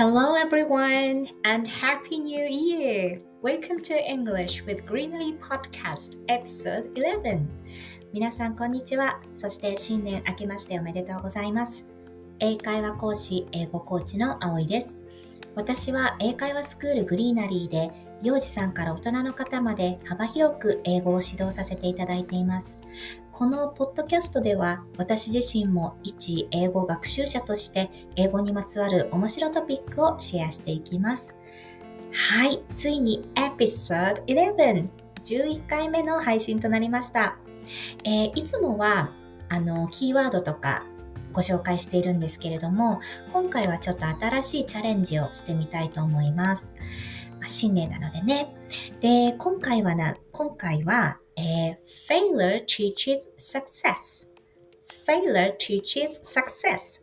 Hello everyone and Happy New Year! Welcome to English with Greenery Podcast Episode 11皆さんこんにちは。そして新年明けましておめでとうございます。英会話講師、英語コーチの葵です。私は英会話スクールグリーナリーで幼児さんから大人の方まで幅広く英語を指導させていただいています。このポッドキャストでは私自身も一英語学習者として英語にまつわる面白トピックをシェアしていきます。はい、ついにエピソード11、11回目の配信となりました。えー、いつもはあのキーワードとかご紹介しているんですけれども、今回はちょっと新しいチャレンジをしてみたいと思います。まあ、新年なのでね。で、今回はな、今回は、えー、failure teaches success。failure teaches success。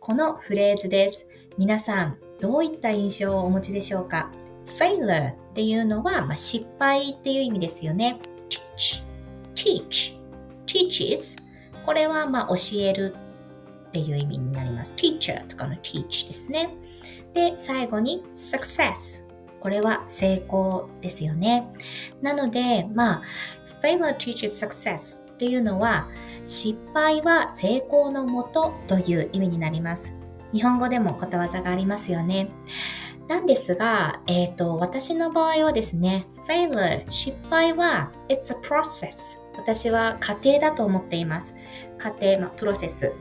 このフレーズです。皆さん、どういった印象をお持ちでしょうか ?failure っていうのは、まあ、失敗っていう意味ですよね。teach, teach, teaches これはまあ教えるっていう意味になります。teacher とかの teach ですね。で、最後に success。これは成功ですよね。なので、まあ、failure teaches success っていうのは、失敗は成功のもとという意味になります。日本語でもことわざがありますよね。なんですが、えっ、ー、と、私の場合はですね、failure、失敗は、it's a process。私は過程だと思っています。過程、まあ、プロセス。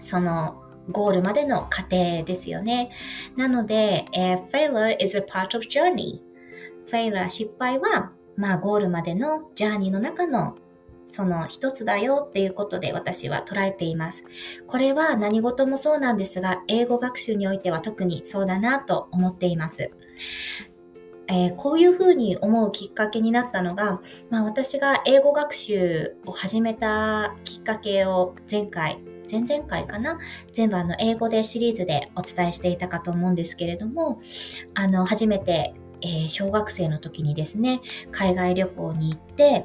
そのゴールまでの過程ですよね。なので、えー、failure is a part of journey. failure 失敗は、まあ、ゴールまでのジャーニーの中のその一つだよっていうことで私は捉えています。これは何事もそうなんですが、英語学習においては特にそうだなと思っています。えー、こういうふうに思うきっかけになったのが、まあ、私が英語学習を始めたきっかけを前回前々回かな？全部あの英語でシリーズでお伝えしていたかと思うんですけれどもあの初めてえー、小学生の時にですね、海外旅行に行って、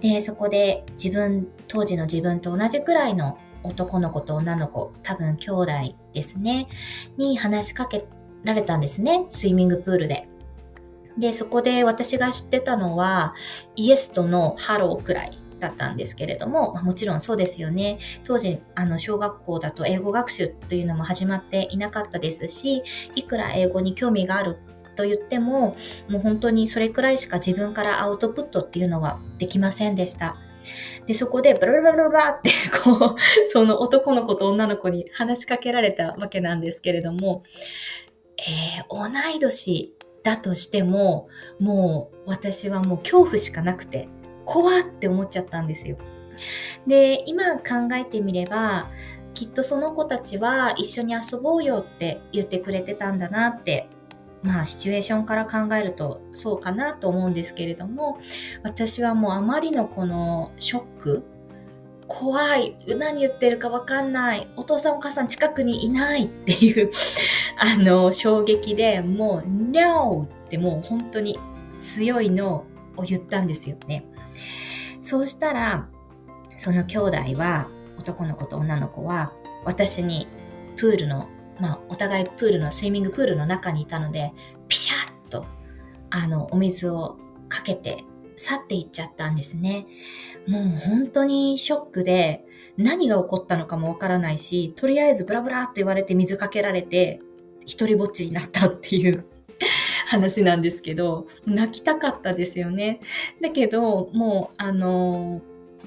で、そこで自分、当時の自分と同じくらいの男の子と女の子、多分兄弟ですね、に話しかけられたんですね、スイミングプールで。で、そこで私が知ってたのは、 yes と no hello くらいだったんですけれども、まあ、もちろんそうですよね。当時、あの、小学校だと英語学習というのも始まっていなかったですし、いくら英語に興味があると言っても、もう本当にそれくらいしか自分からアウトプットっていうのはできませんでした。で、そこでブルブルブルブって、こう、その男の子と女の子に話しかけられたわけなんですけれども、えー、同い年だとしても、もう私はもう恐怖しかなくて、怖って思っちゃったんですよ。で、今考えてみれば、きっとその子たちは一緒に遊ぼうよって言ってくれてたんだなって、まあシチュエーションから考えるとそうかなと思うんですけれども、私はもうあまりのこのショック、怖い、何言ってるかわかんない、お父さんお母さん近くにいないっていう あの衝撃でもう NO ってもう本当に強いのを言ったんですよね。そうしたら、その兄弟は、男の子と女の子は、私にプールの、まあ、お互いプールの、スイミングプールの中にいたので、ピシャッと、あの、お水をかけて去っていっちゃったんですね。もう本当にショックで、何が起こったのかもわからないし、とりあえずブラブラと言われて水かけられて、一人ぼっちになったっていう話なんですけど、泣きたかったですよね。だけど、もう、あの、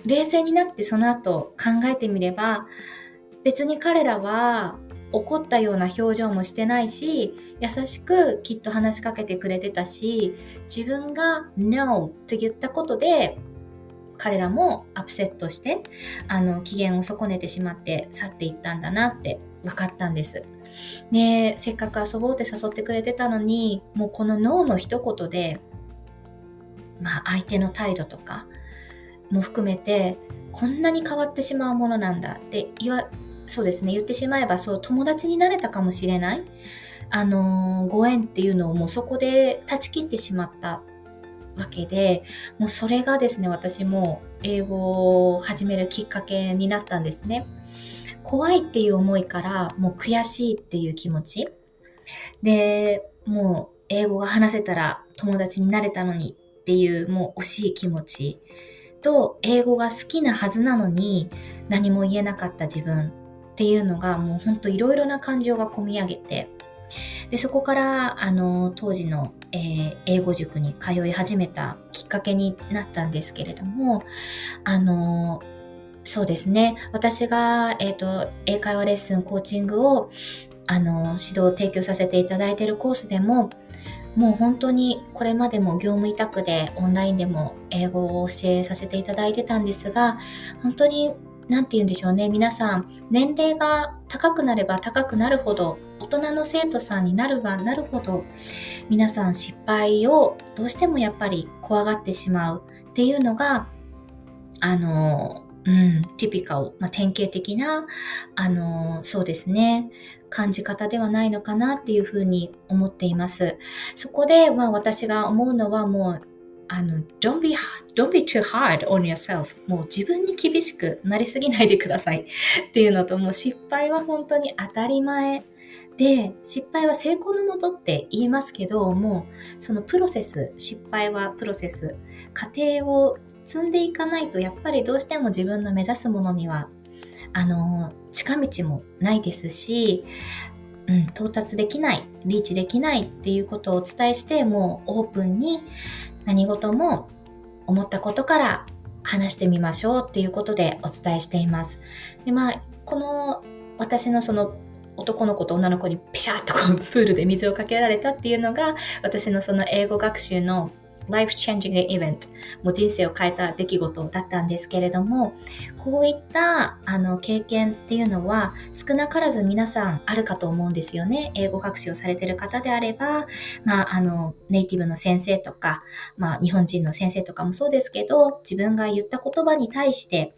冷静になってその後考えてみれば、別に彼らは怒ったような表情もしてないし、優しくきっと話しかけてくれてたし、自分が No と言ったことで、彼らもアップセットして、あの、機嫌を損ねてしまって去っていったんだなって分かったんです。で、せっかく遊ぼうって誘ってくれてたのに、もうこのノーの一言で、まあ相手の態度とかも含めて、こんなに変わってしまうものなんだって言わ、そうですね、言ってしまえばそう友達になれたかもしれない。あのー、ご縁っていうのをもうそこで断ち切ってしまったわけで、もうそれがですね、私も英語を始めるきっかけになったんですね。怖いっていう思いからもう悔しいっていう気持ち。で、もう英語が話せたら友達になれたのにっていうもう惜しい気持ち。と英語が好きなはずなのに何も言えなかった自分っていうのがもうほんといろいろな感情が込み上げて。でそこからあの当時の、えー、英語塾に通い始めたきっかけになったんですけれどもあのそうですね。私が、えーと、英会話レッスンコーチングをあの指導を提供させていただいているコースでももう本当にこれまでも業務委託でオンラインでも英語を教えさせていただいてたんですが本当に何て言うんでしょうね。皆さん年齢が高くなれば高くなるほど大人の生徒さんになるばなるほど皆さん失敗をどうしてもやっぱり怖がってしまうっていうのがあのうん、ティピカル、まあ、典型的な、あの、そうですね、感じ方ではないのかなっていうふうに思っています。そこで、まあ、私が思うのはもう、あの、don't be, don't be too hard on yourself. もう自分に厳しくなりすぎないでくださいっていうのと、もう失敗は本当に当たり前で、失敗は成功のもとって言いますけど、もうそのプロセス、失敗はプロセス、過程を積んでいかないとやっぱりどうしても自分の目指すものにはあの近道もないですし、うん、到達できないリーチできないっていうことをお伝えしてもうオープンに何事も思ったことから話してみましょうっていうことでお伝えしています。でまあこの私のその男の子と女の子にピシャッとこうプールで水をかけられたっていうのが私のその英語学習の life-changing event もう人生を変えた出来事だったんですけれどもこういったあの経験っていうのは少なからず皆さんあるかと思うんですよね。英語学習をされてる方であれば、まあ、あのネイティブの先生とか、まあ、日本人の先生とかもそうですけど自分が言った言葉に対して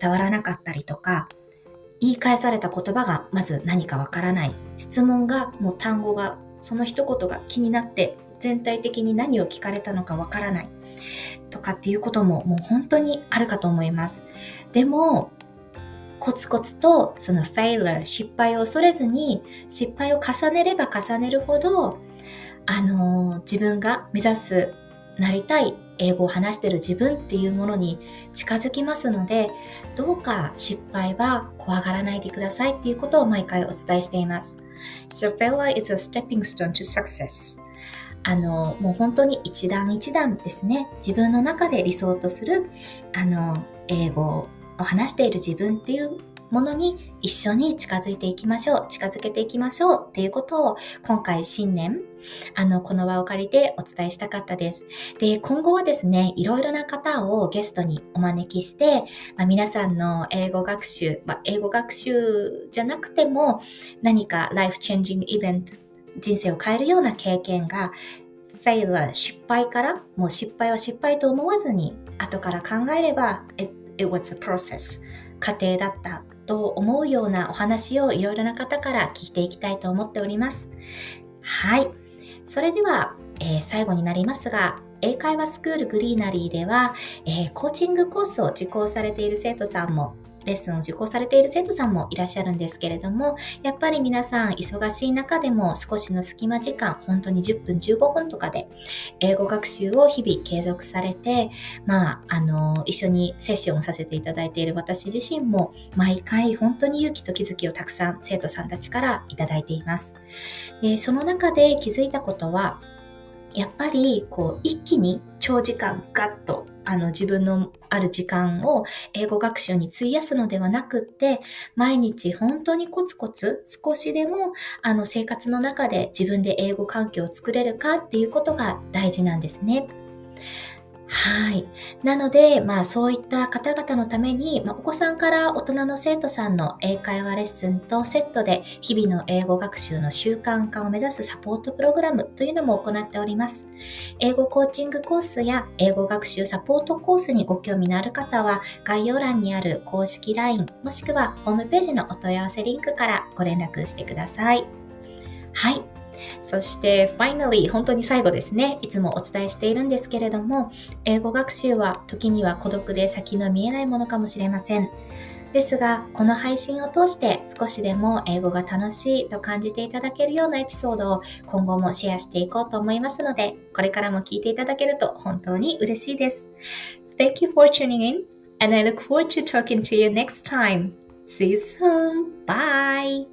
伝わらなかったりとか言い返された言葉がまず何かわからない。質問がもう単語がその一言が気になって全体的に何を聞かれたのかわからないとかっていうことももう本当にあるかと思います。でも、コツコツとそのフェイラー、失敗を恐れずに失敗を重ねれば重ねるほど、あの、自分が目指すなりたい英語を話してる自分っていうものに近づきますので、どうか失敗は怖がらないでくださいっていうことを毎回お伝えしています。So failure is a stepping stone to success. あの、もう本当に一段一段ですね、自分の中で理想とする、あの、英語を話している自分っていうものに一緒に近づいていきましょう。近づけていきましょうっていうことを今回新年、あの、この場を借りてお伝えしたかったです。で、今後はですね、いろいろな方をゲストにお招きして、まあ、皆さんの英語学習、まあ、英語学習じゃなくても何かライフチェンジングイベント人生を変えるような経験が failure 失敗からもう失敗は失敗と思わずに後から考えれば it, it was a process 過程だったと思うようなお話をいろいろな方から聞いていきたいと思っております。はい。それでは、えー、最後になりますが英会話スクールグリーナリーでは、えー、コーチングコースを受講されている生徒さんもレッスンを受講されている生徒さんもいらっしゃるんですけれども、やっぱり皆さん忙しい中でも少しの隙間時間、本当に10分15分とかで英語学習を日々継続されて、まあ、あの、一緒にセッションをさせていただいている私自身も毎回本当に勇気と気づきをたくさん生徒さんたちからいただいています。でその中で気づいたことは、やっぱりこう一気に長時間ガッとあの自分のある時間を英語学習に費やすのではなくって、毎日本当にコツコツ少しでもあの生活の中で自分で英語環境を作れるかっていうことが大事なんですね。はい。なので、まあそういった方々のために、まあ、お子さんから大人の生徒さんの英会話レッスンとセットで日々の英語学習の習慣化を目指すサポートプログラムというのも行っております。英語コーチングコースや英語学習サポートコースにご興味のある方は概要欄にある公式 LINE もしくはホームページのお問い合わせリンクからご連絡してください。はい。そして finally 本当に最後ですねいつもお伝えしているんですけれども英語学習は時には孤独で先の見えないものかもしれませんですがこの配信を通して少しでも英語が楽しいと感じていただけるようなエピソードを今後もシェアしていこうと思いますのでこれからも聞いていただけると本当に嬉しいです Thank you for tuning in and I look forward to talking to you next time See you soon. Bye.